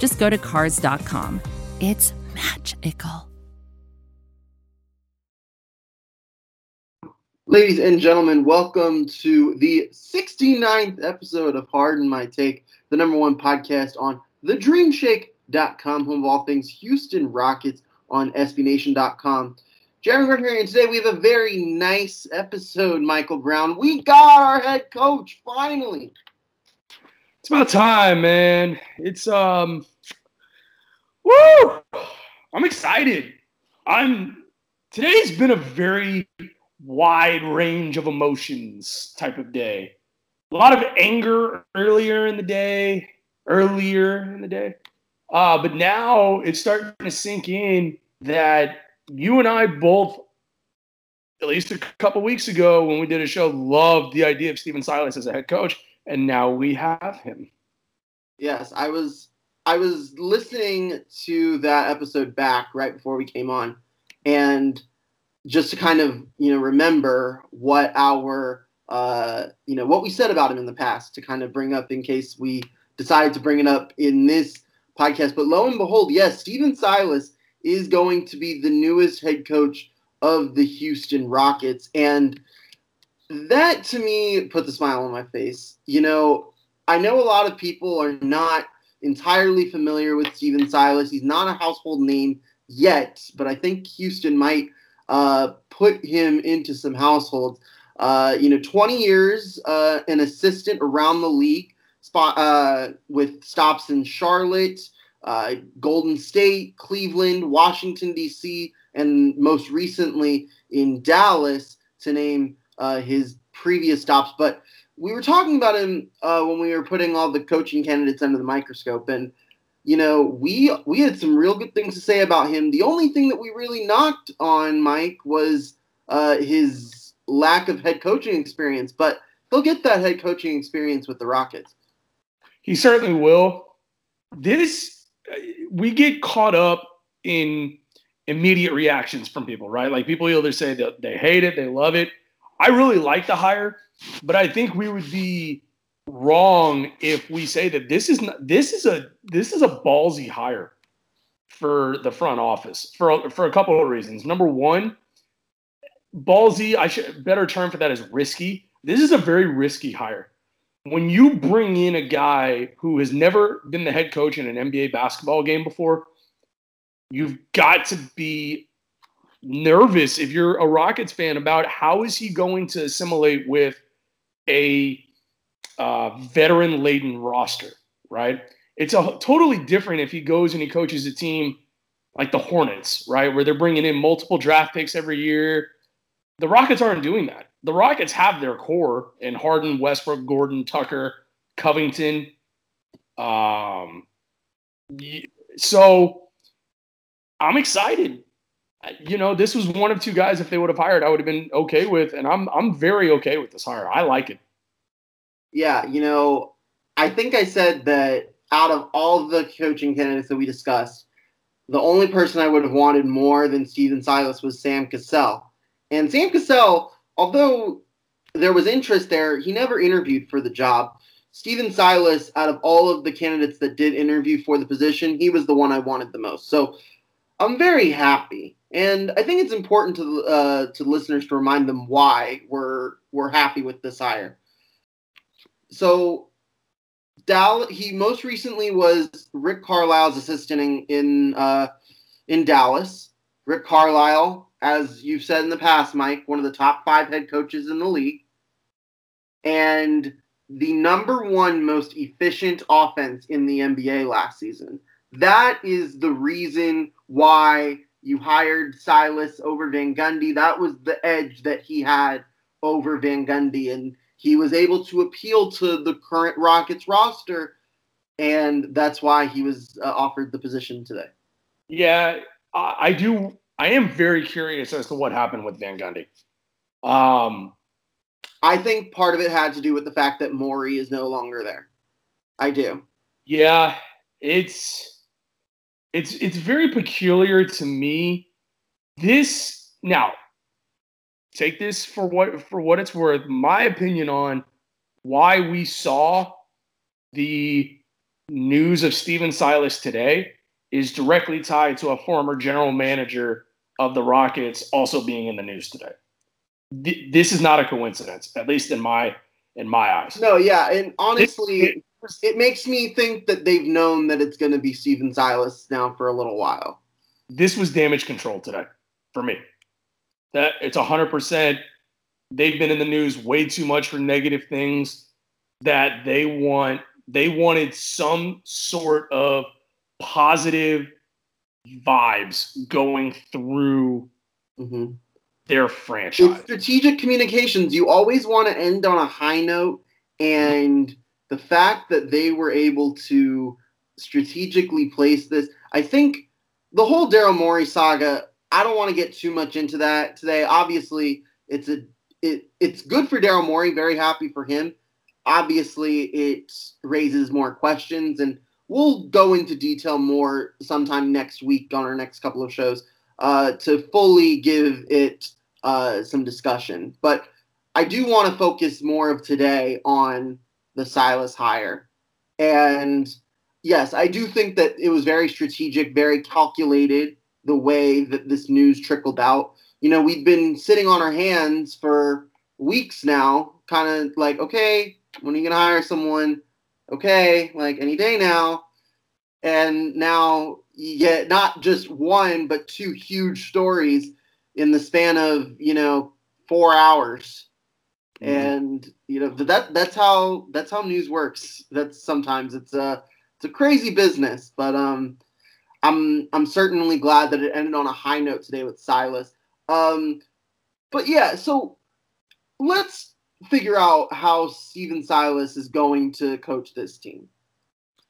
just go to Cars.com. It's magical. Ladies and gentlemen, welcome to the 69th episode of Harden My Take, the number one podcast on thedreamshake.com, home of all things Houston Rockets on SBNation.com. Jeremy here, and today we have a very nice episode, Michael Brown. We got our head coach, finally. It's about time, man. It's um woo! I'm excited. I'm today's been a very wide range of emotions type of day. A lot of anger earlier in the day, earlier in the day. Uh, but now it's starting to sink in that you and I both, at least a couple weeks ago when we did a show, loved the idea of Stephen Silas as a head coach, and now we have him. Yes, I was I was listening to that episode back right before we came on, and just to kind of you know remember what our uh, you know what we said about him in the past to kind of bring up in case we decided to bring it up in this podcast. But lo and behold, yes, Stephen Silas is going to be the newest head coach of the Houston Rockets, and that to me puts a smile on my face. You know, I know a lot of people are not entirely familiar with Stephen Silas. He's not a household name yet, but I think Houston might uh, put him into some households. Uh, you know, 20 years uh, an assistant around the league, spot uh, with stops in Charlotte, uh, Golden State, Cleveland, Washington D.C., and most recently in Dallas, to name uh, his previous stops. But we were talking about him when we were putting all the coaching candidates under the microscope, and you know, we we had some real good things to say about him. The only thing that we really knocked on Mike was uh, his lack of head coaching experience, but he'll get that head coaching experience with the Rockets. He certainly will. This we get caught up in immediate reactions from people, right? Like people either say that they hate it, they love it. I really like the hire, but I think we would be wrong if we say that this is not, this is a this is a ballsy hire for the front office for for a couple of reasons. Number one, ballsy. I should better term for that is risky. This is a very risky hire. When you bring in a guy who has never been the head coach in an NBA basketball game before, you've got to be nervous if you're a Rockets fan about how is he going to assimilate with a uh, veteran laden roster, right? It's a totally different if he goes and he coaches a team like the Hornets, right, where they're bringing in multiple draft picks every year. The Rockets aren't doing that. The Rockets have their core in Harden, Westbrook, Gordon, Tucker, Covington. Um, so I'm excited. You know, this was one of two guys. If they would have hired, I would have been okay with, and I'm I'm very okay with this hire. I like it. Yeah, you know, I think I said that out of all the coaching candidates that we discussed, the only person I would have wanted more than Stephen Silas was Sam Cassell. And Sam Cassell, although there was interest there, he never interviewed for the job. Stephen Silas, out of all of the candidates that did interview for the position, he was the one I wanted the most. So I'm very happy, and I think it's important to uh, to listeners to remind them why we're we're happy with this hire so Dallas, he most recently was Rick Carlisle's assistant in in, uh, in Dallas. Rick Carlisle, as you've said in the past, Mike, one of the top five head coaches in the league, and the number one most efficient offense in the NBA last season. That is the reason why you hired Silas over Van Gundy. That was the edge that he had over Van Gundy, and he was able to appeal to the current Rockets roster and that's why he was uh, offered the position today. Yeah, I, I do. I am very curious as to what happened with Van Gundy. Um, I think part of it had to do with the fact that Morey is no longer there. I do. Yeah, it's it's it's very peculiar to me. This now take this for what for what it's worth. My opinion on why we saw the news of Stephen Silas today is directly tied to a former general manager of the Rockets also being in the news today. Th- this is not a coincidence, at least in my in my eyes. No, yeah, and honestly, it, makes me think that they've known that it's going to be Stephen Silas now for a little while. This was damage control today for me. That it's hundred percent. They've been in the news way too much for negative things. That they want they wanted some sort of positive vibes going through mm-hmm. their franchise. It's strategic communications. You always want to end on a high note, and the fact that they were able to strategically place this, I think the whole Daryl Morey saga. I don't want to get too much into that today. Obviously, it's a it it's good for Daryl Morey. Very happy for him. Obviously, it raises more questions, and we'll go into detail more sometime next week on our next couple of shows uh, to fully give it uh, some discussion. But I do want to focus more of today on the Silas hire. And yes, I do think that it was very strategic, very calculated the way that this news trickled out. You know, we've been sitting on our hands for weeks now, kind of like, okay, when are you going to hire someone? Okay, like any day now. And now you get not just one, but two huge stories in the span of, you know, four hours. And you know that that's how that's how news works. That's sometimes it's a it's a crazy business, but um, I'm I'm certainly glad that it ended on a high note today with Silas. Um, but yeah, so let's figure out how Stephen Silas is going to coach this team.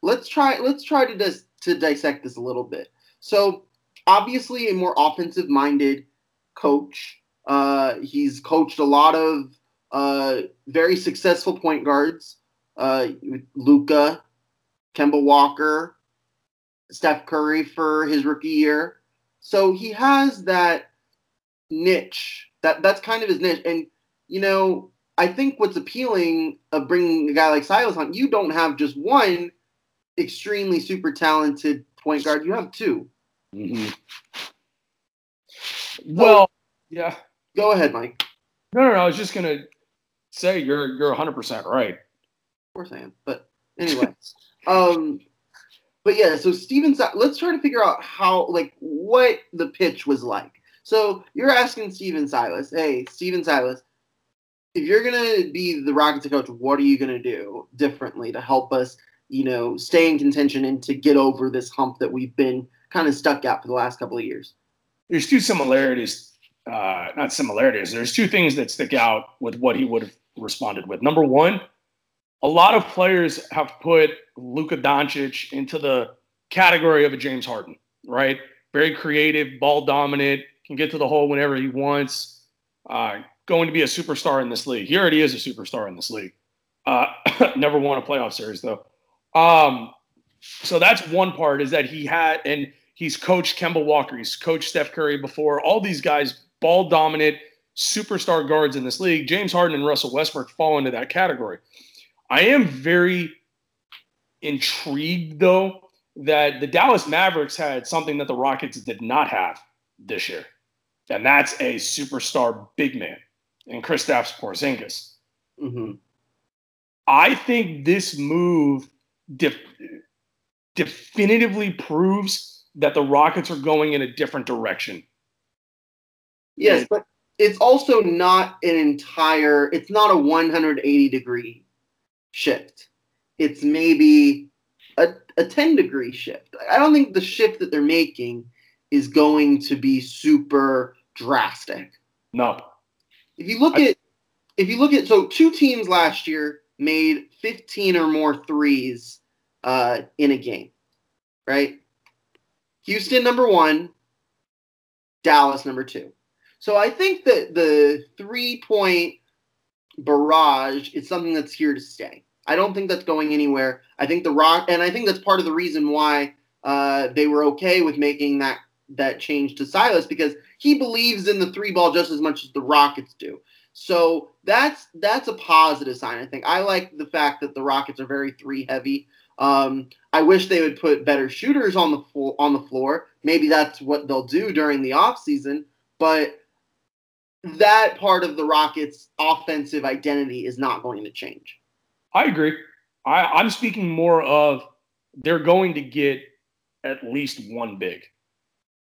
Let's try let's try to dis- to dissect this a little bit. So obviously a more offensive minded coach. Uh, he's coached a lot of uh, very successful point guards. Uh, Luka, Kemba Walker, Steph Curry for his rookie year. So he has that niche. That that's kind of his niche. And you know, I think what's appealing of bringing a guy like Silas on, you don't have just one extremely super talented point guard. You have 2 mm-hmm. Well, yeah. Go ahead, Mike. No, no, no. I was just gonna say you're you're 100 percent right. Of course I am. But anyway, um, but yeah. So Stephen, let's try to figure out how like what the pitch was like. So you're asking Stephen Silas, hey, Stephen Silas, if you're gonna be the Rockets coach, what are you gonna do differently to help us, you know, stay in contention and to get over this hump that we've been kind of stuck at for the last couple of years? There's two similarities, uh, not similarities. There's two things that stick out with what he would have responded with. Number one, a lot of players have put Luka Doncic into the category of a James Harden, right? Very creative, ball dominant, can get to the hole whenever he wants. Uh, going to be a superstar in this league. He already is a superstar in this league. Uh, never won a playoff series though. Um, so that's one part is that he had, and he's coached Kemba Walker, he's coached Steph Curry before. All these guys, ball dominant, superstar guards in this league. James Harden and Russell Westbrook fall into that category. I am very intrigued, though, that the Dallas Mavericks had something that the Rockets did not have this year, and that's a superstar big man in Kristaps Porzingis. Mm-hmm. I think this move def- definitively proves that the Rockets are going in a different direction. Yes, but it's also not an entire it's not a 180 degree shift. It's maybe a, a 10 degree shift. I don't think the shift that they're making is going to be super drastic. No. If you look I, at if you look at so two teams last year made 15 or more threes uh, in a game, right? Houston number one, Dallas number two. So I think that the three point barrage is something that's here to stay. I don't think that's going anywhere. I think the Rock, and I think that's part of the reason why uh, they were okay with making that that change to Silas because he believes in the three ball just as much as the Rockets do. So that's that's a positive sign. I think I like the fact that the Rockets are very three heavy. Um, I wish they would put better shooters on the on the floor. Maybe that's what they'll do during the offseason. But that part of the Rockets' offensive identity is not going to change. I agree. I, I'm speaking more of they're going to get at least one big.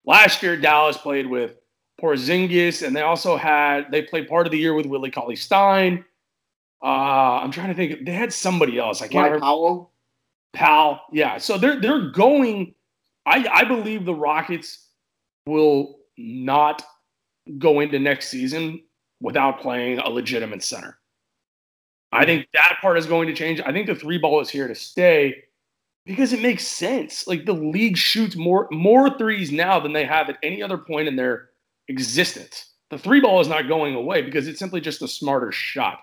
Last year, Dallas played with Porzingis, and they also had they played part of the year with Willie Cauley Stein. Uh, I'm trying to think. They had somebody else. I can't Dwight remember. Powell. Pal, yeah. So they're they're going. I I believe the Rockets will not go into next season without playing a legitimate center. I think that part is going to change. I think the three ball is here to stay because it makes sense. Like the league shoots more more threes now than they have at any other point in their existence. The three ball is not going away because it's simply just a smarter shot.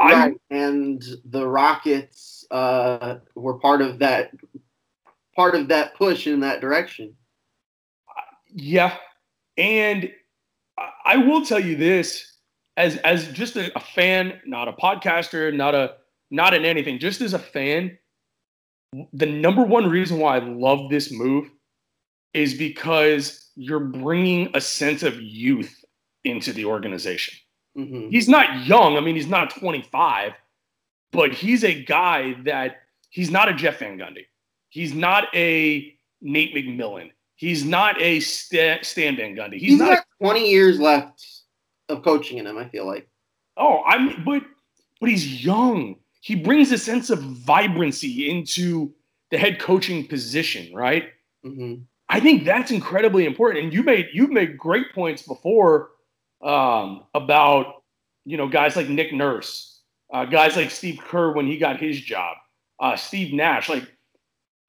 I And the Rockets uh, were part of that part of that push in that direction. Yeah, and I- will tell you this as as just a, a fan, not a podcaster, not a not in anything, just as a fan. The number one reason why I love this move is because you're bringing a sense of youth into the organization. hmm He's not young. I mean, he's not 25, but he's a guy that he's not a Jeff Van Gundy. He's not a Nate McMillan. He's not a Stan, Stan Van Gundy. He's, He's not. got 20 years left of coaching in him, I feel like. oh, I'm. But but he's young. He brings a sense of vibrancy into the head coaching position, right? hmm I think that's incredibly important. And you made you've made great points before um, about you know guys like Nick Nurse, uh, guys like Steve Kerr when he got his job, uh, Steve Nash. Like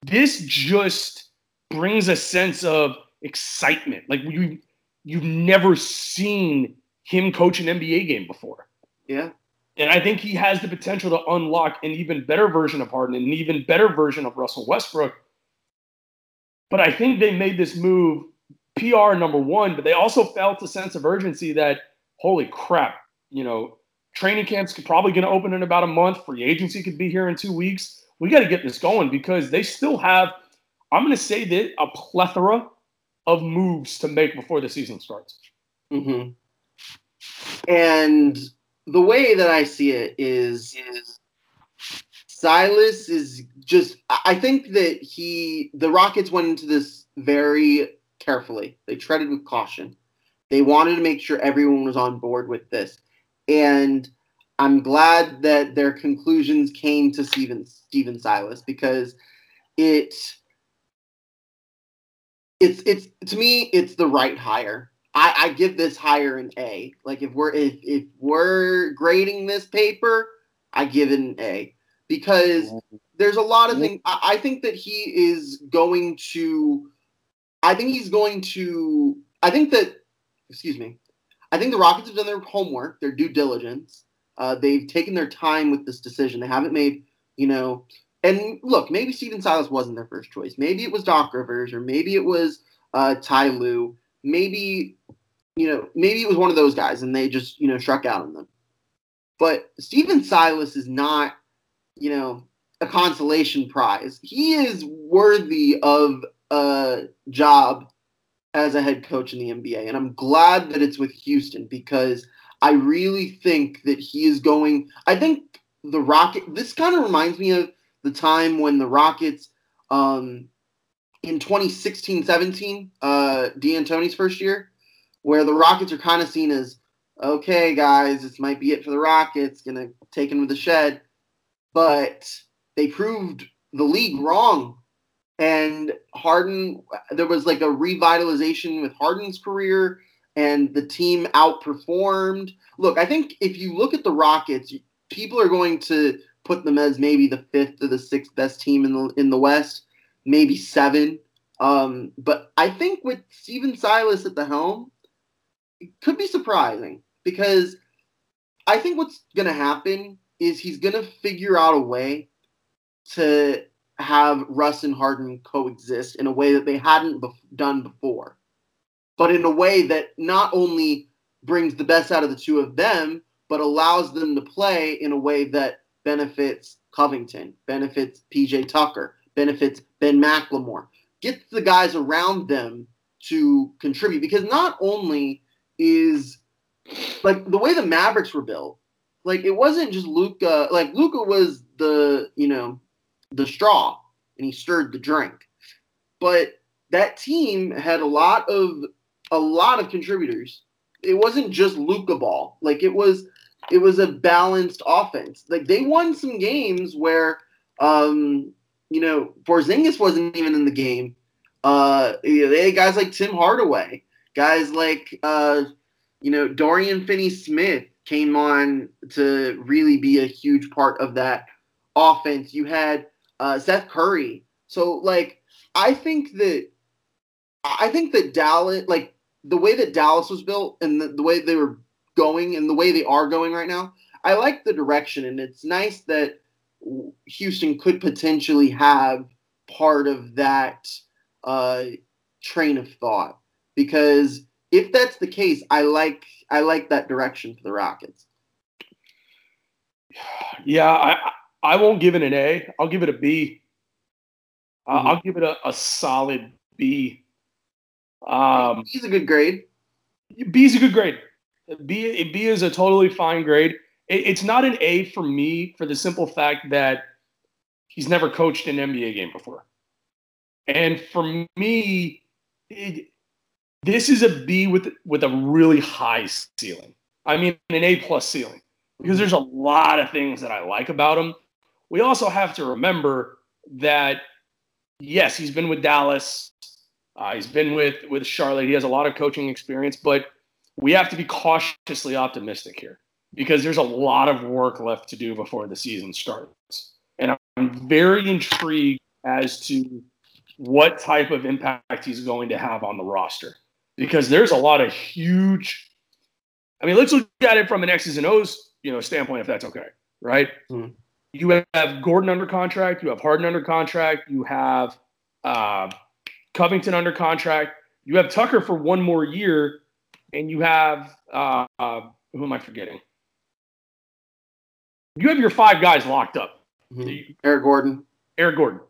this just brings a sense of excitement. Like you you've never seen him coach an NBA game before. Yeah. And I think he has the potential to unlock an even better version of Harden, and an even better version of Russell Westbrook. But I think they made this move PR number one, but they also felt a sense of urgency that, holy crap, you know, training camp's could probably going to open in about a month. Free agency could be here in two weeks. We got to get this going because they still have, I'm going to say that, a plethora of moves to make before the season starts. hmm And the way that I see it is, is Silas is just. I I think that he, the Rockets went into this very carefully. They treaded with caution. They wanted to make sure everyone was on board with this, and I'm glad that their conclusions came to Stephen Stephen Silas because it. It's it's to me it's the right hire. I, I give this higher an A. Like if we're if, if we're grading this paper, I give it an A because there's a lot of things. I, I think that he is going to. I think he's going to. I think that. Excuse me. I think the Rockets have done their homework, their due diligence. Uh, they've taken their time with this decision. They haven't made, you know. And look, maybe Stephen Silas wasn't their first choice. Maybe it was Doc Rivers, or maybe it was uh, Ty Lue. Maybe you know, maybe it was one of those guys and they just, you know, struck out on them. But Stephen Silas is not, you know, a consolation prize. He is worthy of a job as a head coach in the NBA. And I'm glad that it's with Houston because I really think that he is going. I think the Rocket, this kind of reminds me of the time when the Rockets, um, in 2016 17, uh, D'Antoni's first year, where the Rockets are kind of seen as okay, guys, this might be it for the Rockets, gonna take him to the shed. But they proved the league wrong. And Harden, there was like a revitalization with Harden's career, and the team outperformed. Look, I think if you look at the Rockets, people are going to put them as maybe the fifth or the sixth best team in the in the West, maybe seven. Um, but I think with Stephen Silas at the helm, it could be surprising because I think what's going to happen is he's going to figure out a way to have Russ and Harden coexist in a way that they hadn't be- done before, but in a way that not only brings the best out of the two of them, but allows them to play in a way that benefits Covington, benefits PJ Tucker, benefits Ben McLemore, gets the guys around them to contribute. Because not only is like the way the Mavericks were built, like it wasn't just Luka. Like Luka was the you know the straw and he stirred the drink, but that team had a lot of a lot of contributors. It wasn't just Luka ball. Like it was it was a balanced offense. Like they won some games where um you know Porzingis wasn't even in the game. Uh you know, they had guys like Tim Hardaway, guys like uh you know Dorian Finney-Smith came on to really be a huge part of that offense. You had uh, Seth Curry. So like I think that I think that Dallas like the way that Dallas was built and the, the way they were going and the way they are going right now, I like the direction and it's nice that Houston could potentially have part of that uh, train of thought because if that's the case, I like I like that direction for the Rockets. Yeah, I I won't give it an A. I'll give it a B. Mm-hmm. I'll give it a, a solid B. Um, B's a good grade. B's a good grade. B B is a totally fine grade. It, it's not an A for me for the simple fact that he's never coached an NBA game before, and for me, it, this is a B with with a really high ceiling. I mean, an A plus ceiling because there's a lot of things that I like about him we also have to remember that yes, he's been with Dallas, uh, he's been with with Charlotte. He has a lot of coaching experience, but we have to be cautiously optimistic here because there's a lot of work left to do before the season starts. And I'm very intrigued as to what type of impact he's going to have on the roster because there's a lot of huge. I mean, let's look at it from an X's and O's, you know, standpoint, if that's okay, right? Mm-hmm you have Gordon under contract, you have Harden under contract, you have uh, Covington under contract, you have Tucker for one more year, and you have uh, uh, who am I forgetting? You have your five guys locked up. Mm-hmm. Eric Gordon. Eric Gordon.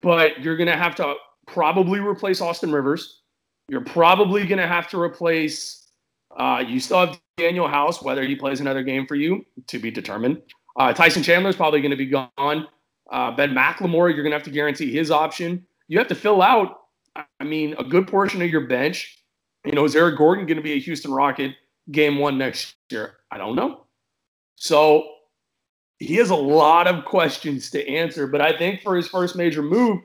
But you're going to have to probably replace Austin Rivers. You're probably going to have to replace. Uh, you still have Danuel House, whether he plays another game for you to be determined. Uh, Tyson Chandler is probably going to be gone. Uh, ben McLemore, you're going to have to guarantee his option. You have to fill out, I mean, a good portion of your bench. You know, is Eric Gordon going to be a Houston Rocket game one next year? I don't know. So he has a lot of questions to answer, but I think for his first major move,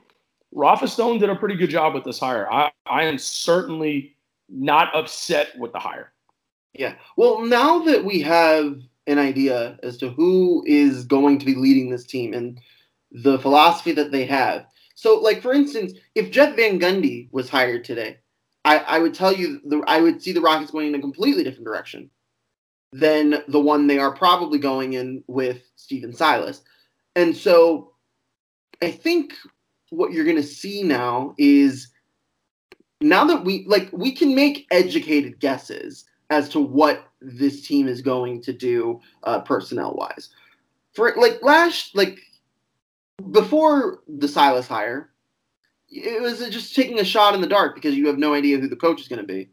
Rafa Stone did a pretty good job with this hire. I, I am certainly not upset with the hire. Yeah. Well, now that we have an idea as to who is going to be leading this team and the philosophy that they have. So, like for instance, if Jeff Van Gundy was hired today, I, I would tell you the, I would see the Rockets going in a completely different direction than the one they are probably going in with Stephen Silas. And so, I think what you're going to see now is now that we like we can make educated guesses as to what this team is going to do uh, personnel wise. For like last like before the Silas hire, it was just taking a shot in the dark because you have no idea who the coach is going to be.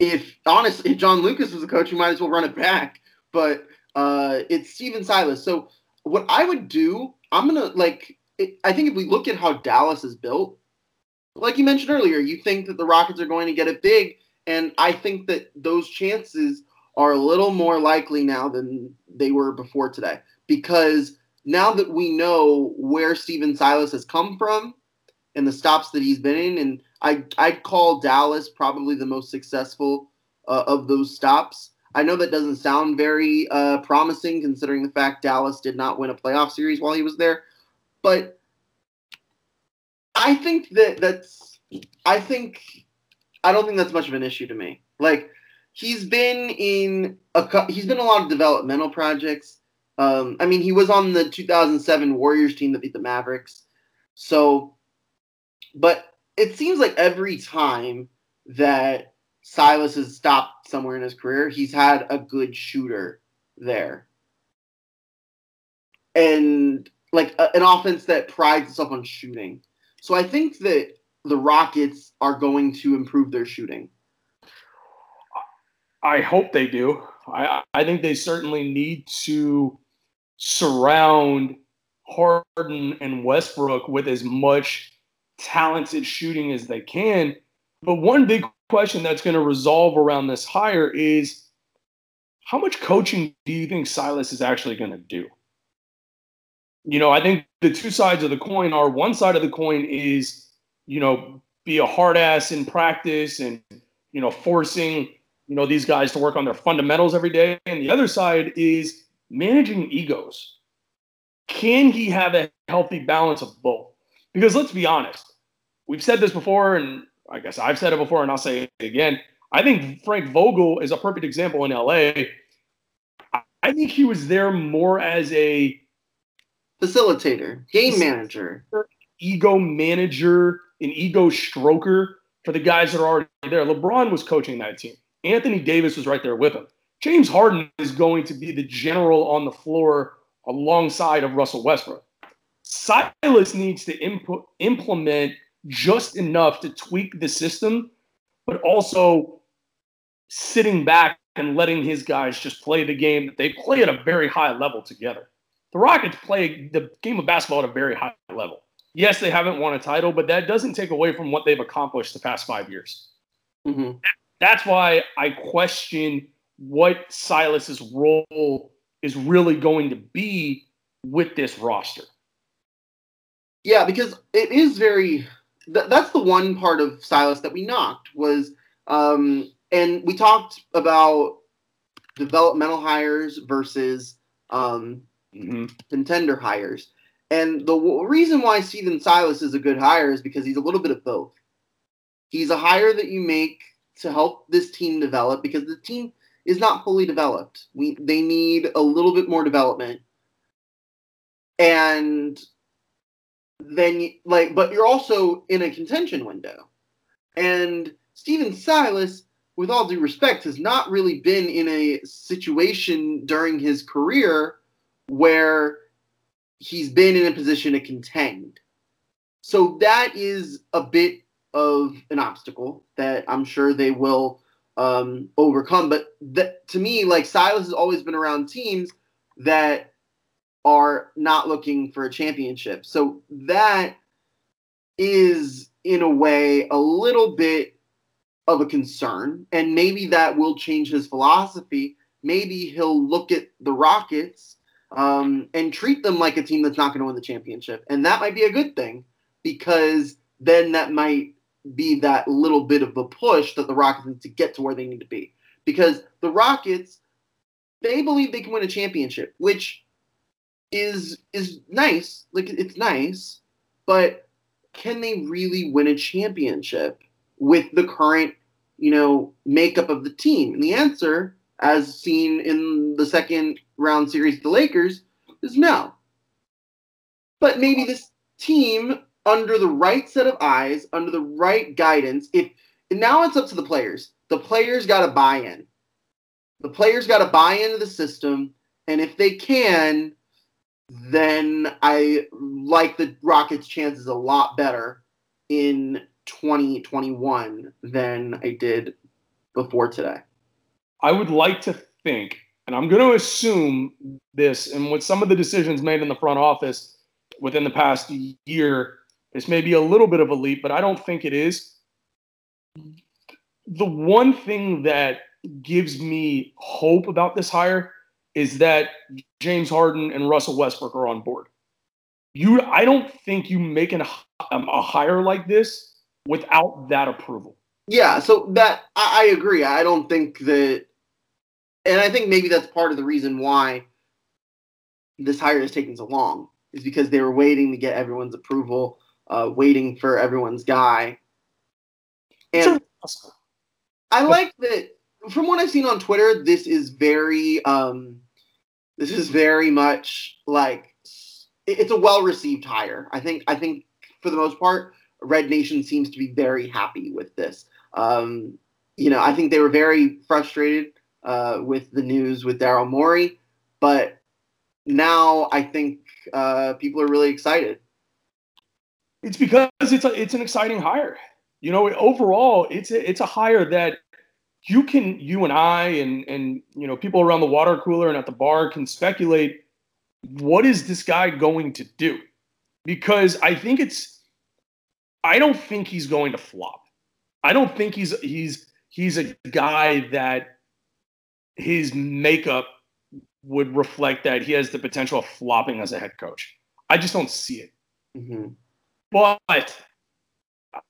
If honestly, if John Lucas was the coach, you might as well run it back. But uh, it's Stephen Silas. So what I would do, I'm gonna like. It, I think if we look at how Dallas is built, like you mentioned earlier, you think that the Rockets are going to get it big, and I think that those chances are a little more likely now than they were before today because now that we know where Stephen Silas has come from and the stops that he's been in, and I I'd call Dallas probably the most successful uh, of those stops. I know that doesn't sound very uh, promising considering the fact Dallas did not win a playoff series while he was there, but I think that that's I think I don't think that's much of an issue to me. Like he's been in a he's been a lot of developmental projects. Um, I mean, he was on the 2007 Warriors team that beat the Mavericks. So, but it seems like every time that Silas has stopped somewhere in his career, he's had a good shooter there. And like a, an offense that prides itself on shooting. So I think that the Rockets are going to improve their shooting. I hope they do. I, I think they certainly need to surround Harden and Westbrook with as much talented shooting as they can. But one big question that's going to resolve around this hire is how much coaching do you think Silas is actually going to do? You know, I think the two sides of the coin are one side of the coin is, you know, be a hard ass in practice and, you know, forcing, you know, these guys to work on their fundamentals every day. And the other side is managing egos. Can he have a healthy balance of both? Because let's be honest, we've said this before, and I guess I've said it before, and I'll say it again. I think Frank Vogel is a perfect example in LA. I think he was there more as a facilitator, game manager, ego manager, an ego stroker for the guys that are already there. LeBron was coaching that team. Anthony Davis was right there with him. James Harden is going to be the general on the floor alongside of Russell Westbrook. Silas needs to imp- implement just enough to tweak the system, but also sitting back and letting his guys just play the game that they play at a very high level together. The Rockets play the game of basketball at a very high level. Yes, they haven't won a title, but that doesn't take away from what they've accomplished the past five years. Mm-hmm. That's why I question what Silas's role is really going to be with this roster. Yeah, because it is very. Th- that's the one part of Silas that we knocked was, um, and we talked about developmental hires versus um, mm-hmm. contender hires. And the w- reason why Stephen Silas is a good hire is because he's a little bit of both. He's a hire that you make to help this team develop because the team is not fully developed. We they need a little bit more development. And then like but you're also in a contention window. And Stephen Silas, with all due respect, has not really been in a situation during his career where he's been in a position to contend. So that is a bit of an obstacle that I'm sure they will um, overcome. But that, to me, like Silas has always been around teams that are not looking for a championship. So that is, in a way, a little bit of a concern. And maybe that will change his philosophy. Maybe he'll look at the Rockets um, and treat them like a team that's not going to win the championship. And that might be a good thing because then that might be that little bit of a push that the Rockets need to get to where they need to be. Because the Rockets, they believe they can win a championship, which is is nice. Like it's nice, but can they really win a championship with the current, you know, makeup of the team? And the answer, as seen in the second round series, the Lakers, is no. But maybe this team under the right set of eyes, under the right guidance, if now it's up to the players. The players got to buy in. The players got to buy into the system, and if they can, then I like the Rockets' chances a lot better in 2021 than I did before today. I would like to think, and I'm going to assume this, and with some of the decisions made in the front office within the past year, this may be a little bit of a leap, but I don't think it is. The one thing that gives me hope about this hire is that James Harden and Russell Westbrook are on board. You, I don't think you make an, um, a hire like this without that approval. Yeah, so that I, I agree. I don't think that and I think maybe that's part of the reason why this hire is taking so long is because they were waiting to get everyone's approval, uh, waiting for everyone's guy. And I like that from what I've seen on Twitter, this is very um, this is very much like it's a well received hire. I think I think for the most part, Red Nation seems to be very happy with this. Um, you know, I think they were very frustrated uh, with the news with Daryl Morey, but now I think uh, people are really excited. It's because it's a, it's an exciting hire. You know, overall, it's a, it's a hire that you can you and I and and you know people around the water cooler and at the bar can speculate what is this guy going to do? Because I think it's I don't think he's going to flop. I don't think he's he's he's a guy that his makeup would reflect that he has the potential of flopping as a head coach. I just don't see it. Mm-hmm. But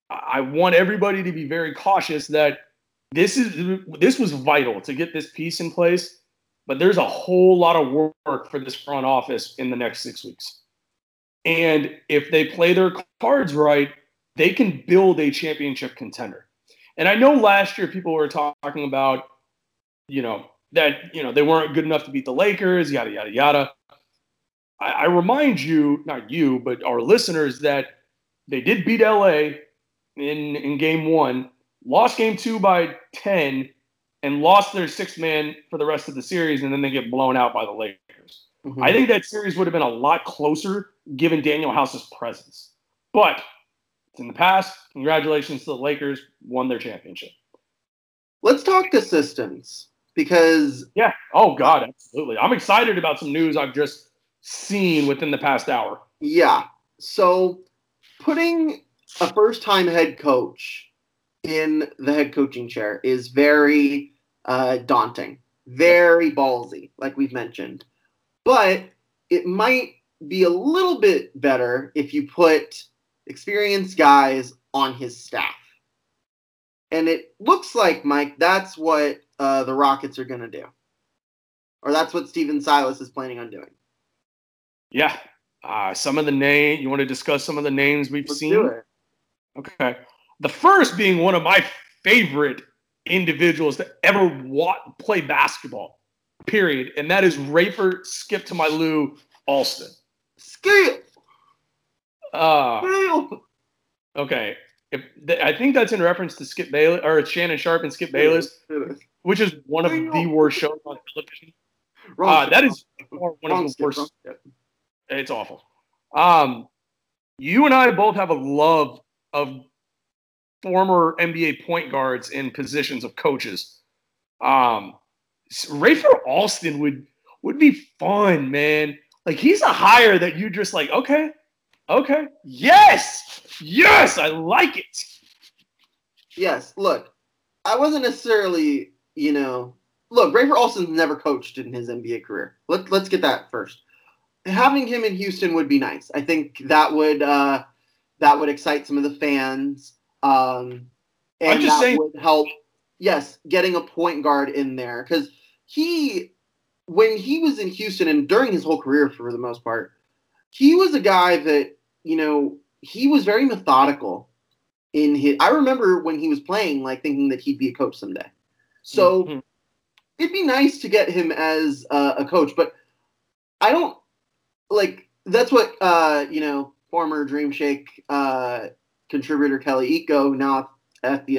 I want everybody to be very cautious that this is this was vital to get this piece in place. But there's a whole lot of work for this front office in the next six weeks. And if they play their cards right, they can build a championship contender. And I know last year people were talking about, you know, that you know they weren't good enough to beat the Lakers, yada yada yada. I, I remind you, not you, but our listeners, that they did beat LA in in game one, lost game two by ten, and lost their sixth man for the rest of the series, and then they get blown out by the Lakers. Mm-hmm. I think that series would have been a lot closer given Danuel House's presence. But it's in the past, congratulations to the Lakers, won their championship. Let's talk assistants because yeah oh god absolutely i'm excited about some news i've just seen within the past hour yeah so putting a first time head coach in the head coaching chair is very uh, daunting very ballsy like we've mentioned but it might be a little bit better if you put experienced guys on his staff and it looks like mike that's what uh, the Rockets are going to do. Or that's what Stephen Silas is planning on doing. Yeah. Uh, some of the name you want to discuss some of the names we've Let's seen. Okay. The first being one of my favorite individuals to ever wa- play basketball. Period. And that is Rafer Skip to my Lou Alston. Skip. Uh. Okay. If I think that's in reference to Skip Bayless or Shannon Sharpe and Skip Bayless, which is one of the worst shows on television. Uh, that is one of the worst. It's awful. Um, you and I both have a love of former NBA point guards in positions of coaches. Um, Rafer Alston would would be fun, man. Like he's a hire that you just like, okay, okay, yes, yes, I like it. Yes, look, I wasn't necessarily you know, look, Rafer Alston's never coached in his NBA career. Let, let's get that first. Having him in Houston would be nice. I think that would uh, that would excite some of the fans, um, and that saying- would help. Yes, getting a point guard in there because he, when he was in Houston and during his whole career for the most part, he was a guy that you know he was very methodical in his. I remember when he was playing, like thinking that he'd be a coach someday. So mm-hmm. it'd be nice to get him as uh, a coach, but I don't like that's what uh, you know former Dream Shake uh, contributor Kelly Iko now at the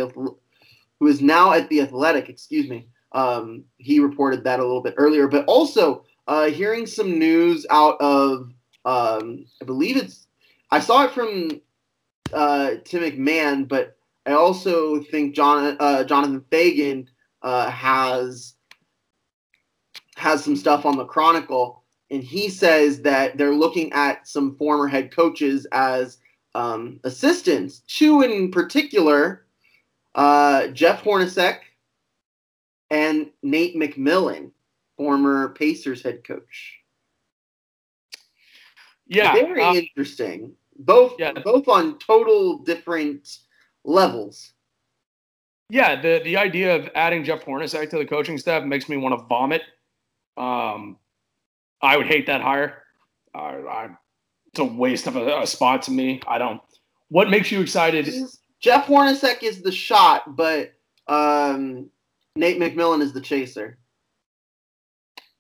who is now at the Athletic. Excuse me. Um, he reported that a little bit earlier, but also uh, hearing some news out of um, I believe it's I saw it from uh, Tim McMahon, but I also think John, uh, Jonathan Feigen uh, has has some stuff on the Chronicle, and he says that they're looking at some former head coaches as um, assistants. Two in particular, uh, Jeff Hornacek and Nate McMillan, former Pacers head coach. Yeah, very uh, interesting. Both yeah. both on total different levels. Yeah, the the idea of adding Jeff Hornacek to the coaching staff makes me want to vomit. Um, I would hate that hire. Uh, I, it's a waste of a, a, spot to me. I don't. What makes you excited? Jeff Hornacek is the shot, but um, Nate McMillan is the chaser.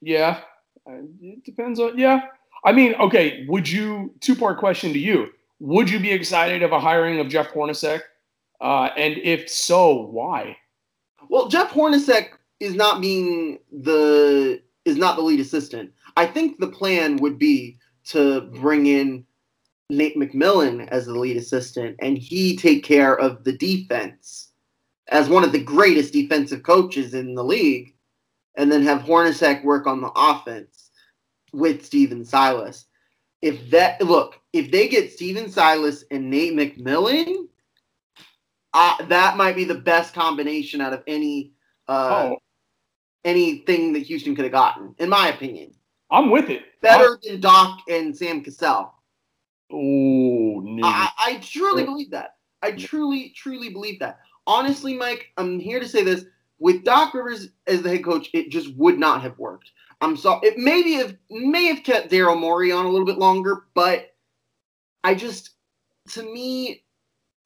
Yeah, uh, it depends on. Yeah, I mean, okay. Would you? Two part question to you. Would you be excited of a hiring of Jeff Hornacek? Uh, and if so, why? Well, Jeff Hornacek is not being the is not the lead assistant. I think the plan would be to bring in Nate McMillan as the lead assistant and he take care of the defense as one of the greatest defensive coaches in the league, and then have Hornacek work on the offense with Stephen Silas. If that look, if they get Stephen Silas and Nate McMillan, uh, that might be the best combination out of any uh, oh. anything that Houston could have gotten, in my opinion. I'm with it. Better I'm... than Doc and Sam Cassell. Oh, no. I, I truly believe that. I truly, truly believe that. Honestly, Mike, I'm here to say this. With Doc Rivers as the head coach, it just would not have worked. I'm sorry. It maybe have may have kept Daryl Morey on a little bit longer, but I just, to me,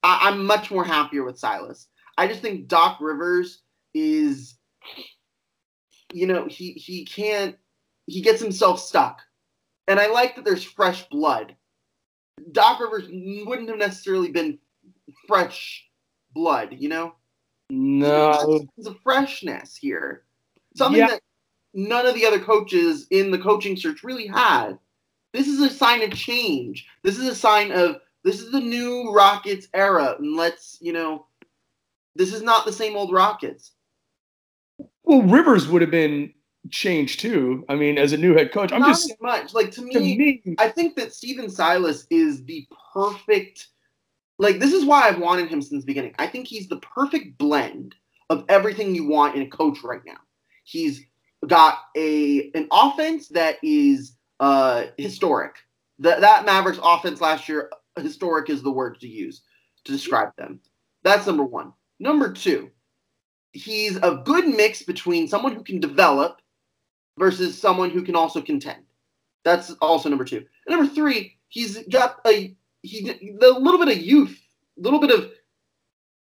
I, I'm much more happier with Silas. I just think Doc Rivers is, you know, he he can't he gets himself stuck, and I like that there's fresh blood. Doc Rivers wouldn't have necessarily been fresh blood, you know. No, there's a freshness here, something yeah. that none of the other coaches in the coaching search really had. This is a sign of change. This is a sign of this is the new Rockets era, and let's you know, this is not the same old Rockets. Well, Rivers would have been changed too. I mean, as a new head coach, I'm not just much like to me, to me. I think that Stephen Silas is the perfect. Like this is why I've wanted him since the beginning. I think he's the perfect blend of everything you want in a coach right now. He's got a an offense that is uh historic. That that Mavericks offense last year historic is the word to use to describe them. That's number one. Number two, he's a good mix between someone who can develop versus someone who can also contend. That's also number two. And number three, he's got a he a little bit of youth, little bit of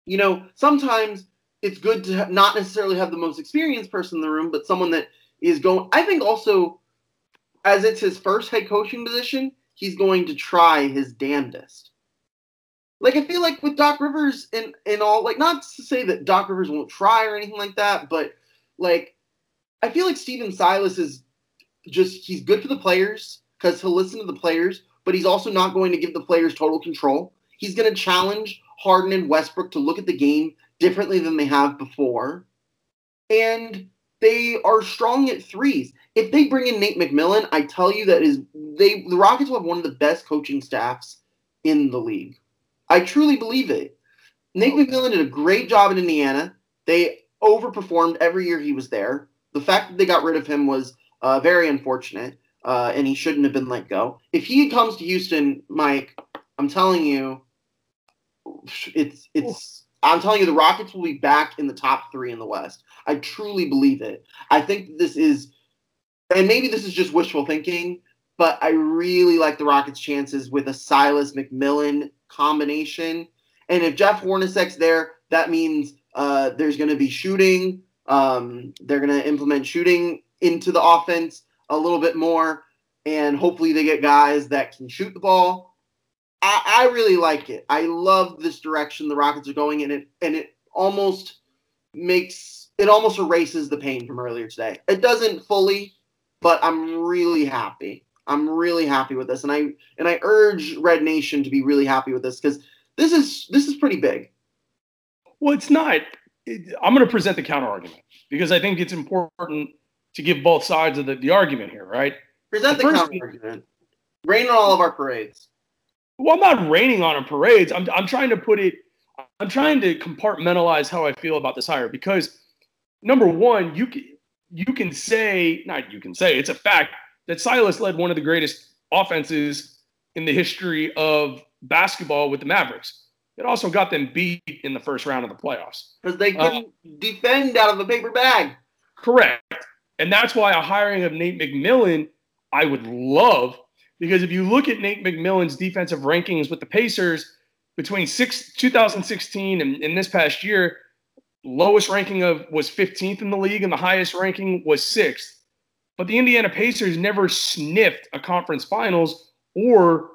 you know. Sometimes it's good to not necessarily have the most experienced person in the room, but someone that is going. I think also, as it's his first head coaching position, he's going to try his damnedest. Like I feel like with Doc Rivers and and all, like not to say that Doc Rivers won't try or anything like that, but like I feel like Stephen Silas is just he's good for the players because he'll listen to the players, but he's also not going to give the players total control. He's going to challenge Harden and Westbrook to look at the game differently than they have before. And they are strong at threes. If they bring in Nate McMillan, I tell you that is they the Rockets will have one of the best coaching staffs in the league. I truly believe it. Nate McMillan did a great job in Indiana. They overperformed every year he was there. The fact that they got rid of him was uh, very unfortunate, uh, and he shouldn't have been let go. If he comes to Houston, Mike, I'm telling you, it's it's I'm telling you, the Rockets will be back in the top three in the West. I truly believe it. I think this is, and maybe this is just wishful thinking, but I really like the Rockets' chances with a Silas McMillan combination. And if Jeff Hornacek's there, that means uh, there's going to be shooting. Um, they're going to implement shooting into the offense a little bit more, and hopefully they get guys that can shoot the ball I, I really like it. I love this direction the Rockets are going in it, and it almost makes it almost erases the pain from earlier today. It doesn't fully, but I'm really happy. I'm really happy with this, and I and I urge Red Nation to be really happy with this because this is this is pretty big. Well, it's not. It, I'm going to present the counter argument because I think it's important to give both sides of the, the argument here, right? Present the, the counter argument. Rain on all of our parades well, I'm not raining on our parades. I'm, I'm trying to put it, I'm trying to compartmentalize how I feel about this hire because number one, you can, you can say, not you can say, it's a fact that Silas led one of the greatest offenses in the history of basketball with the Mavericks. It also got them beat in the first round of the playoffs. Because they couldn't uh, defend out of a paper bag. Correct. And that's why a hiring of Nate McMillan, I would love, because if you look at Nate McMillan's defensive rankings with the Pacers between six, 2016 and, and this past year, lowest ranking of was 15th in the league and the highest ranking was sixth. But the Indiana Pacers never sniffed a conference finals or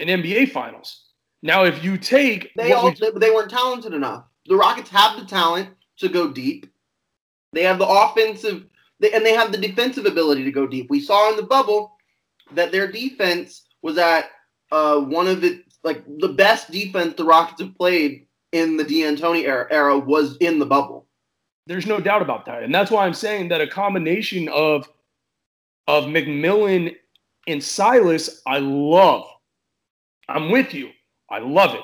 an NBA finals. Now, if you take they all we, they weren't talented enough. The Rockets have the talent to go deep. They have the offensive they, and they have the defensive ability to go deep. We saw in the bubble that their defense was at uh, one of the like the best defense the Rockets have played in the D'Antoni era, era was in the bubble. There's no doubt about that, and that's why I'm saying that a combination of of McMillan and Silas, I love. I'm with you. I love it.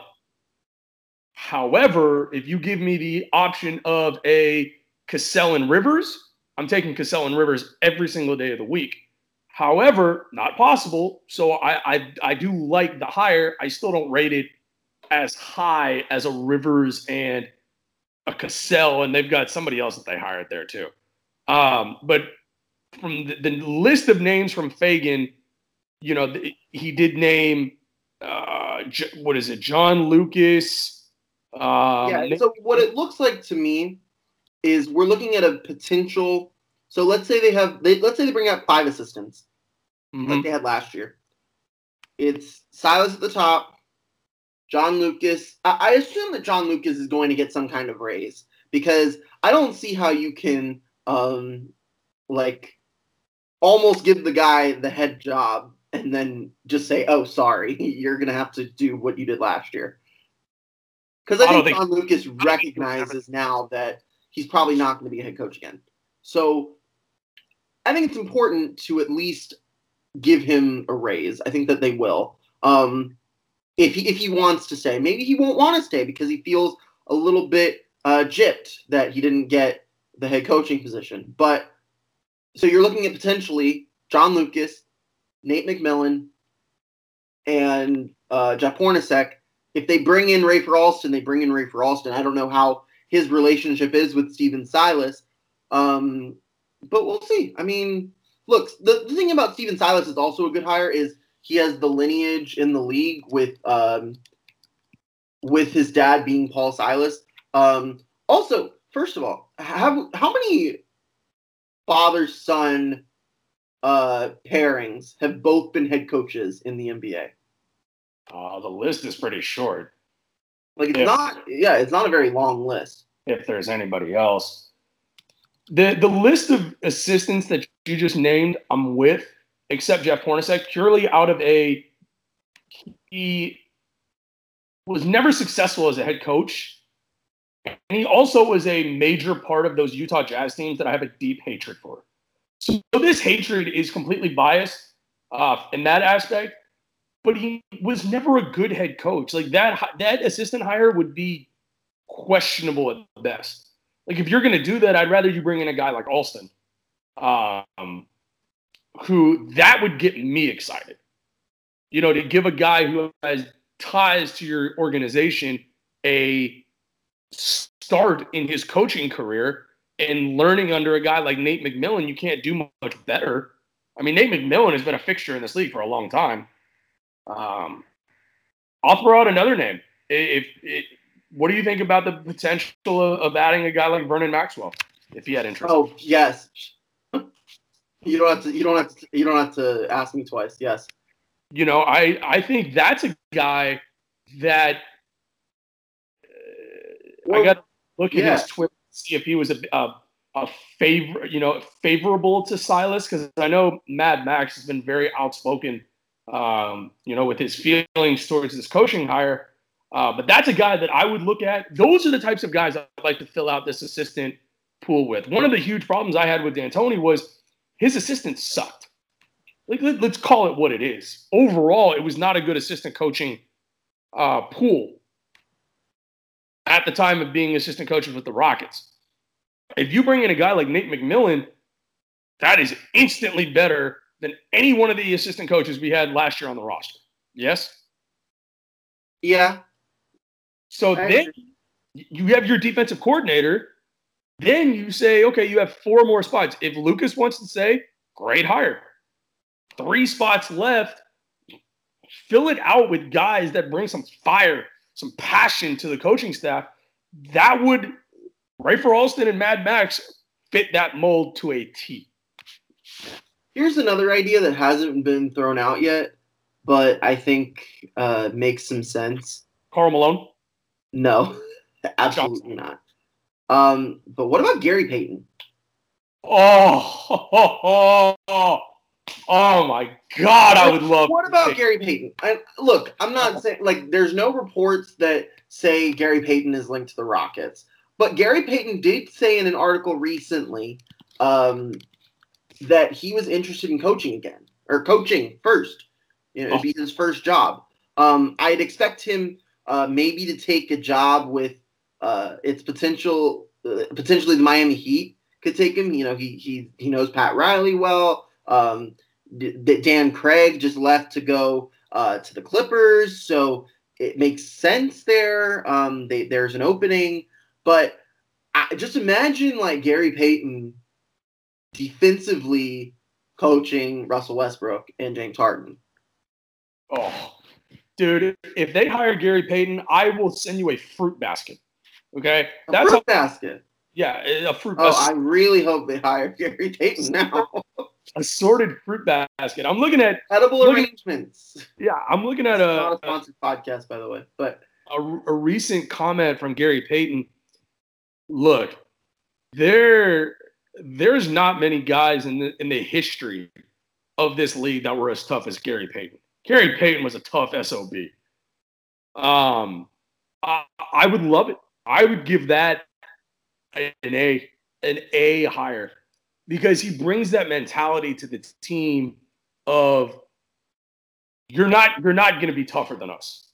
However, if you give me the option of a Cassell and Rivers, I'm taking Cassell and Rivers every single day of the week. However, not possible. So I, I I do like the higher. I still don't rate it as high as a Rivers and a Cassell, and they've got somebody else that they hired there too. Um, but from the, the, list of names from Feigen, you know, he did name uh, J- what is it, John Lucas? Um, yeah. So what it looks like to me is we're looking at a potential. So let's say they have, they, let's say they bring out five assistants, mm-hmm. like they had last year. It's Silas at the top, John Lucas. I, I assume that John Lucas is going to get some kind of raise because I don't see how you can, um, like, almost give the guy the head job and then just say, "Oh, sorry, you're gonna have to do what you did last year." Because I, I, think John Lucas recognizes now that he's probably not going to be a head coach again. So I think it's important to at least give him a raise. I think that they will. Um, if he if he wants to stay, maybe he won't want to stay because he feels a little bit uh, gypped that he didn't get the head coaching position. But so you're looking at potentially John Lucas, Nate McMillan, and uh, Jeff Hornacek. If they bring in Rafer Alston, they bring in Rafer Alston. I don't know how his relationship is with Stephen Silas. Um, but we'll see. I mean, look, the, the thing about Stephen Silas is also a good hire is he has the lineage in the league with um, with his dad being Paul Silas. Um, also, first of all, how how many father son uh, pairings have both been head coaches in the NBA? Uh, the list is pretty short. Like it's if, not, yeah, it's not a very long list. If there's anybody else, the the list of assistants that you just named, I'm with, except Jeff Hornacek, purely out of a he was never successful as a head coach. And he also was a major part of those Utah Jazz teams that I have a deep hatred for. So this hatred is completely biased uh, in that aspect but he was never a good head coach. Like that that assistant hire would be questionable at best. Like if you're going to do that, I'd rather you bring in a guy like Alston, um, who that would get me excited. You know, to give a guy who has ties to your organization a start in his coaching career and learning under a guy like Nate McMillan, you can't do much better. I mean, Nate McMillan has been a fixture in this league for a long time. Um, I'll throw out another name. If, if what do you think about the potential of, of, adding a guy like Vernon Maxwell if he had interest? Oh yes. You don't have to. You don't have to. You don't have to ask me twice. Yes. You know, I I think that's a guy that uh, well, I got to look at yeah. his Twitter see if he was a, a a favor, you know, favorable to Silas because I know Mad Max has been very outspoken um, you know, with his feelings towards this coaching hire. Uh, but that's a guy that I would look at. Those are the types of guys I'd like to fill out this assistant pool with. One of the huge problems I had with D'Antoni was his assistant sucked. Like, let, us call it what it is. Overall, it was not a good assistant coaching uh, pool at the time of being assistant coaches with the Rockets. If you bring in a guy like Nate McMillan, that is instantly better than any one of the assistant coaches we had last year on the roster. Yes? Yeah. So I then you have your defensive coordinator. Then you say, okay, you have four more spots. If Lucas wants to say, great hire. Three spots left. Fill it out with guys that bring some fire, some passion to the coaching staff. That would, Rafer Alston and Mad Max, fit that mold to a T. Here's another idea that hasn't been thrown out yet, but I think uh, makes some sense. Karl Malone. No, absolutely not. Um, but what about Gary Payton? Oh, oh, oh, oh my God! I would love. What about Gary Payton? I, look, I'm not saying like there's no reports that say Gary Payton is linked to the Rockets, but Gary Payton did say in an article recently um, that he was interested in coaching again or coaching first. You know, it'd be his first job. Um, I'd expect him uh, maybe to take a job with uh, its potential, uh, potentially the Miami Heat could take him. You know, he he he knows Pat Riley well. Um, D- Dan Craig just left to go uh, to the Clippers, so it makes sense there. Um, they, there's an opening, but I, just imagine like Gary Payton defensively coaching Russell Westbrook and James Harden. Oh, dude, if they hire Gary Payton, I will send you a fruit basket. Okay, A that's fruit how, basket. yeah, a fruit Oh, basket. I really hope they hire Gary Payton now. Assorted fruit basket. I'm looking at Edible Look at- arrangements. yeah, I'm looking at It's not a a, a, sponsored podcast, by the way, but a, a recent comment from Gary Payton. Look, there there's not many guys in the in the history of this league that were as tough as Gary Payton. Gary Payton was a tough sob. Um, I, I would love it. I would give that an A, an A higher because he brings that mentality to the team of you're not you're not going to be tougher than us.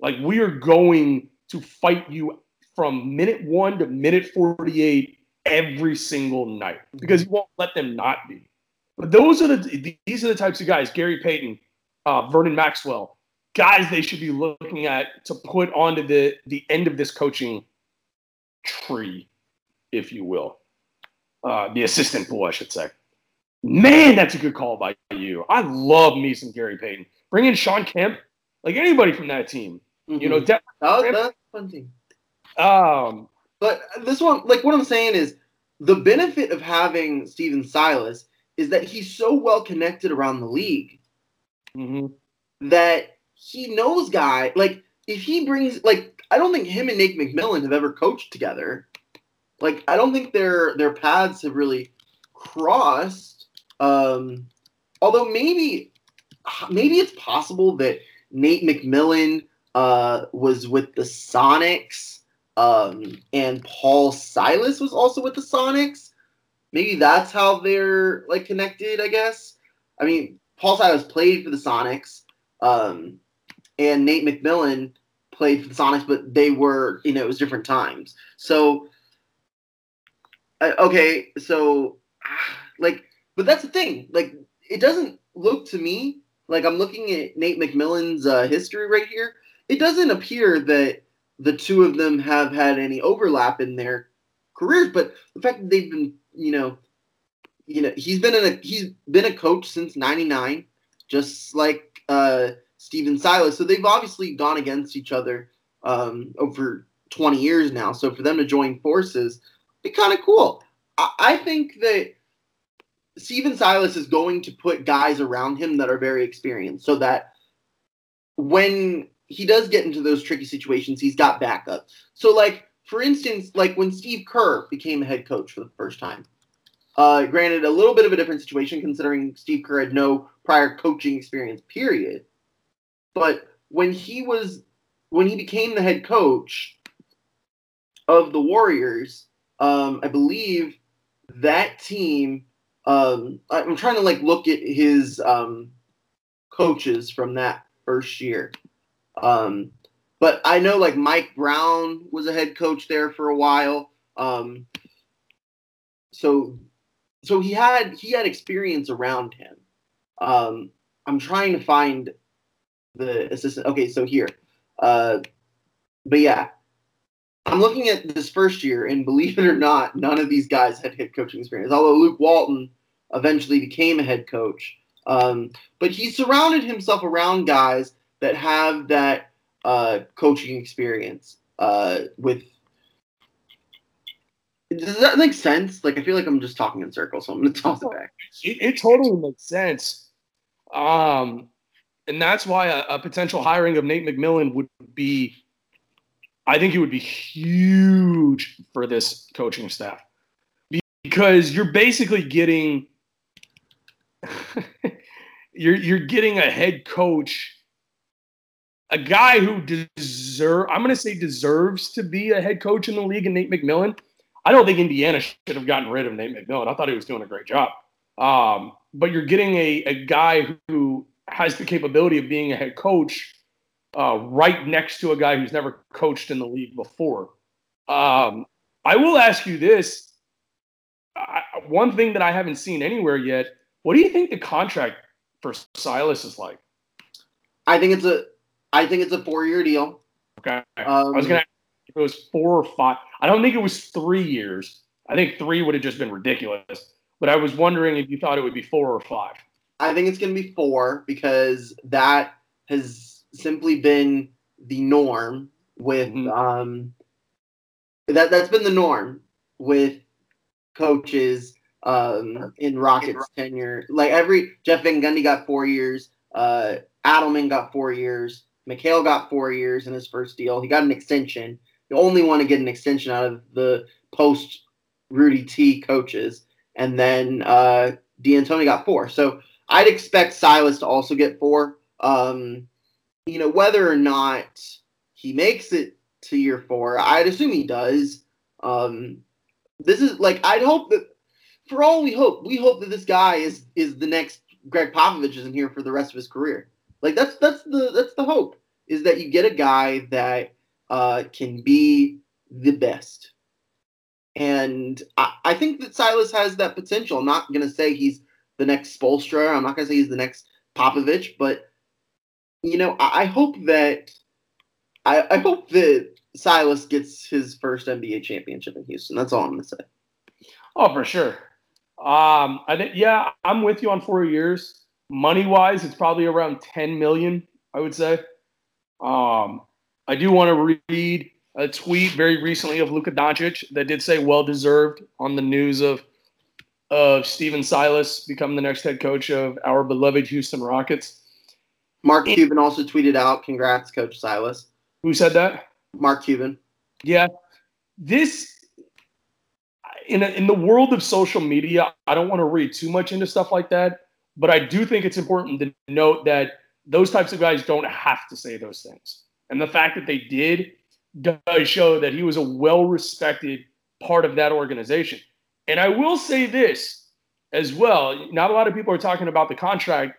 Like we are going to fight you from minute 1 to minute 48 every single night because you won't let them not be. But those are the these are the types of guys, Gary Payton, uh, Vernon Maxwell, guys they should be looking at to put onto the the end of this coaching tree, if you will. Uh, the assistant pool, I should say. Man, that's a good call by you. I love me some Gary Payton. Bring in Shawn Kemp, like anybody from that team. You know, mhm. de- that was, that's one thing. um, But this one, like what I'm saying is, the benefit of having Stephen Silas is that he's so well connected around the league mhm. that he knows guy. Like if he brings, like I don't think him and Nate McMillan have ever coached together. Like I don't think their their paths have really crossed. Um, although maybe maybe it's possible that Nate McMillan uh, was with the Sonics um, and Paul Silas was also with the Sonics. Maybe that's how they're like connected. I guess. I mean, Paul Silas played for the Sonics, um, and Nate McMillan played for the Sonics, but they were you know it was different times. So uh, okay, so like, but that's the thing. Like, it doesn't look to me like I'm looking at Nate McMillan's uh, history right here. It doesn't appear that the two of them have had any overlap in their careers, but the fact that they've been, you know, you know, he's been in a he's been a coach since ¡99, just like uh, Stephen Silas. So they've obviously gone against each other um, over 20 years now. So for them to join forces, be kind of cool. I, I think that Stephen Silas is going to put guys around him that are very experienced, so that when he does get into those tricky situations, he's got backup. So, like for instance, like when Steve Kerr became head coach for the first time. Uh, granted, a little bit of a different situation considering Steve Kerr had no prior coaching experience, period. But when he was when he became the head coach of the Warriors, um, I believe that team. Um, I'm trying to like look at his um, coaches from that first year. Um, but I know like Mike Brown was a head coach there for a while. Um, so so he had he had experience around him. Um, I'm trying to find the assistant. Okay, so here. Uh, but yeah, I'm looking at this first year, and believe it or not, none of these guys had head coaching experience. Although Luke Walton eventually became a head coach, um, but he surrounded himself around guys that have that uh, coaching experience uh, with. Does that make sense? Like, I feel like I'm just talking in circles, so I'm going to toss it back. It, it, totally makes sense. Um, and that's why a, a potential hiring of Nate McMillan would be I think it would be huge for this coaching staff because you're basically getting you're you're getting a head coach a guy who deserve I'm going to say deserves to be a head coach in the league and Nate McMillan. I don't think Indiana should have gotten rid of Nate McMillan. I thought he was doing a great job. Um, but you're getting a, a guy who has the capability of being a head coach uh, right next to a guy who's never coached in the league before. Um, I will ask you this: I, one thing that I haven't seen anywhere yet. What do you think the contract for Silas is like? I think it's a, I think it's a four-year deal. Okay. Um, I was gonna. If it was four or five, I don't think it was three years. I think three would have just been ridiculous. But I was wondering if you thought it would be four or five. I think it's going to be four because that has simply been the norm with mm-hmm. um, that that's been the norm with coaches um, in Rockets tenure. Like every Jeff Van Gundy got four years, uh, Adelman got four years, McHale got four years in his first deal. He got an extension. The only one to get an extension out of the post Rudy T coaches, and then uh, D'Antoni got four. So I'd expect Silas to also get four. Um, you know, whether or not he makes it to year four, I'd assume he does. Um, this is like I'd hope that for all we hope, we hope that this guy is is the next Gregg Popovich isn't here for the rest of his career. Like that's that's the that's the hope is that you get a guy that uh, can be the best. And I, I think that Silas has that potential. I'm not gonna say he's the next Spoelstra. I'm not gonna say he's the next Popovich, but you know, I, hope that I, I hope that Silas gets his first NBA championship in Houston. That's all I'm gonna say. Oh, for sure. Um, I think yeah, I'm with you on four years. Money wise, it's probably around 10 million, I would say. Um, I do want to read a tweet very recently of Luka Doncic that did say well deserved on the news of of Stephen Silas becoming the next head coach of our beloved Houston Rockets. Mark Cuban also tweeted out, "Congrats, Coach Silas." Who said that? Mark Cuban. Yeah, this in a, in the world of social media, I don't want to read too much into stuff like that, but I do think it's important to note that those types of guys don't have to say those things, and the fact that they did does show that he was a well-respected part of that organization. And I will say this as well: not a lot of people are talking about the contract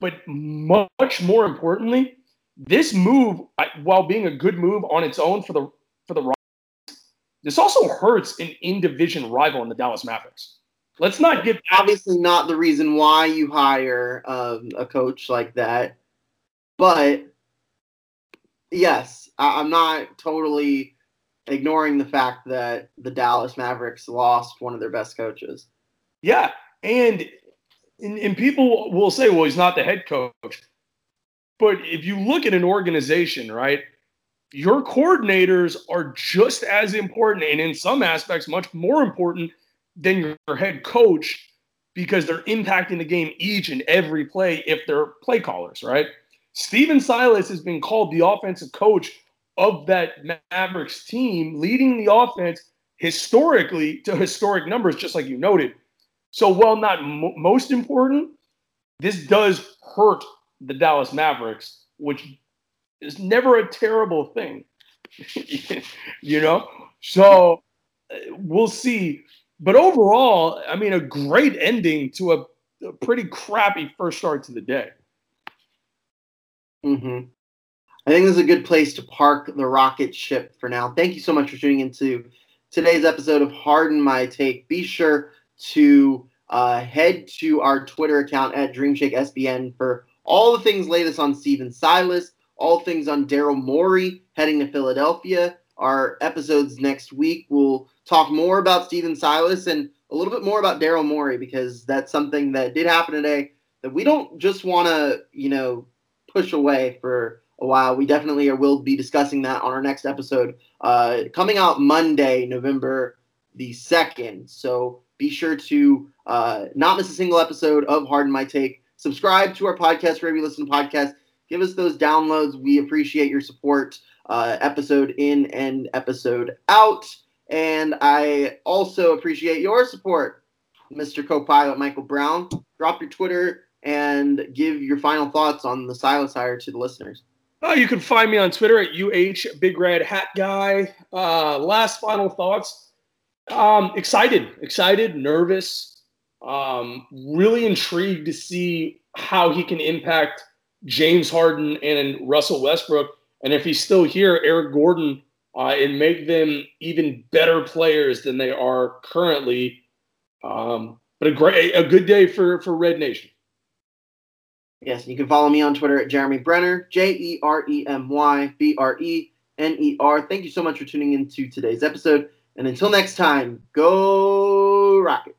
but much more importantly, this move, while being a good move on its own for the for the Rockets, this also hurts an in division rival in the Dallas Mavericks. Let's not get obviously not the reason why you hire um, a coach like that, but yes, I- I'm not totally ignoring the fact that the Dallas Mavericks lost one of their best coaches. Yeah, and and, and people will say, well, he's not the head coach. But if you look at an organization, right, your coordinators are just as important and in some aspects much more important than your head coach because they're impacting the game each and every play if they're play callers, right? Stephen Silas has been called the offensive coach of that Mavericks team, leading the offense historically to historic numbers, just like you noted. So, while not mo- most important, this does hurt the Dallas Mavericks, which is never a terrible thing, you know? So, uh, we'll see. But overall, I mean, a great ending to a, a pretty crappy first start to the day. Mm-hmm. I think this is a good place to park the rocket ship for now. Thank you so much for tuning into today's episode of Harden My Take. Be sure to uh, head to our Twitter account at DreamShakeSBN for all the things latest on Stephen Silas, all things on Daryl Morey heading to Philadelphia, our episodes next week. We'll talk more about Stephen Silas and a little bit more about Daryl Morey because that's something that did happen today that we don't just want to, you know, push away for a while. We definitely will be discussing that on our next episode uh, coming out Monday, November the 2nd. So be sure to uh, not miss a single episode of Harden My Take. Subscribe to our podcast wherever you listen to podcasts. Give us those downloads. We appreciate your support, uh, episode in and episode out. And I also appreciate your support, Mr. Co pilot Michael Brown. Drop your Twitter and give your final thoughts on the Silas hire to the listeners. Uh, you can find me on Twitter at UH Big Red Hat Guy. Uh, last final thoughts. Um, excited, excited, nervous, um, really intrigued to see how he can impact James Harden and Russell Westbrook. And if he's still here, Eric Gordon, uh, and make them even better players than they are currently. Um, but a great, a good day for for Red Nation. Yes, you can follow me on Twitter at Jeremy Brener, J E R E M Y B R E N E R. Thank you so much for tuning into today's episode. And until next time, go Rockets.